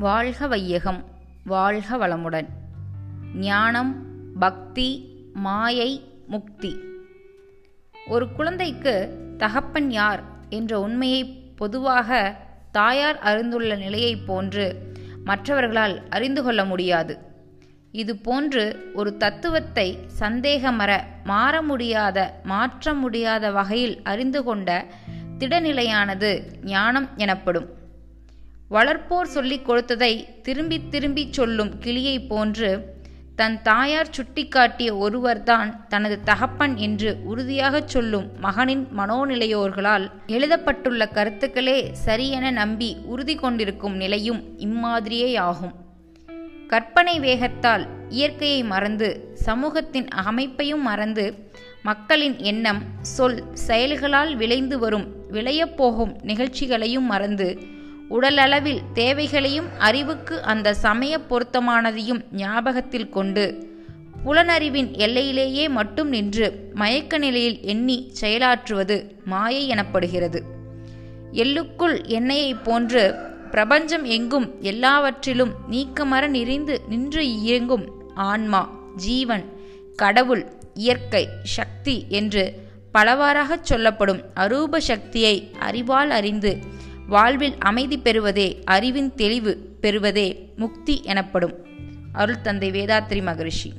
வாழ்க வையகம் வாழ்க வளமுடன். ஞானம் பக்தி மாயை முக்தி. ஒரு குழந்தைக்கு தகப்பன் யார் என்ற உண்மையை பொதுவாக தாயார் அறிந்துள்ள நிலையைப் போன்று மற்றவர்களால் அறிந்து கொள்ள முடியாது. இது போன்று ஒரு தத்துவத்தை சந்தேகமற மாற முடியாத மாற்ற முடியாத வகையில் அறிந்து கொண்ட திடநிலையானது ஞானம் எனப்படும். வளர்ப்போர் சொல்லிக் கொடுத்ததை திரும்பி திரும்பி சொல்லும் கிளியைப் போன்று தன் தாயார் சுட்டிக்காட்டிய ஒருவர்தான் தனது தகப்பன் என்று உறுதியாகச் சொல்லும் மகனின் மனோநிலையோர்களால் எழுதப்பட்டுள்ள கருத்துக்களே சரியென நம்பி உறுதி கொண்டிருக்கும் நிலையும் இம்மாதிரியேயாகும். கற்பனை வேகத்தால் இயற்கையை மறந்து சமூகத்தின் அமைப்பையும் மறந்து மக்களின் எண்ணம் சொல் செயல்களால் விளைந்து வரும் விளையப்போகும் நிகழ்ச்சிகளையும் மறந்து உடலளவில் தேவைகளையும் அறிவுக்கு அந்த சமய பொருத்தமானதையும் ஞாபகத்தில் கொண்டு புலனறிவின் எல்லையிலேயே மட்டும் நின்று மயக்க நிலையில் எண்ணி செயலாற்றுவது மாயை எனப்படுகிறது. எள்ளுக்குள் எண்ணெயைப் போன்று பிரபஞ்சம் எங்கும் எல்லாவற்றிலும் நீக்கமர நிறைந்து நின்று இயங்கும் ஆன்மா ஜீவன் கடவுள் இயற்கை சக்தி என்று பலவாறாகச் சொல்லப்படும் அரூப சக்தியை அறிவால் அறிந்து வாழ்வில் அமைதி பெறுவதே அறிவின் தெளிவு பெறுவதே முக்தி எனப்படும். அருள் தந்தை வேதாத்ரி மகரிஷி.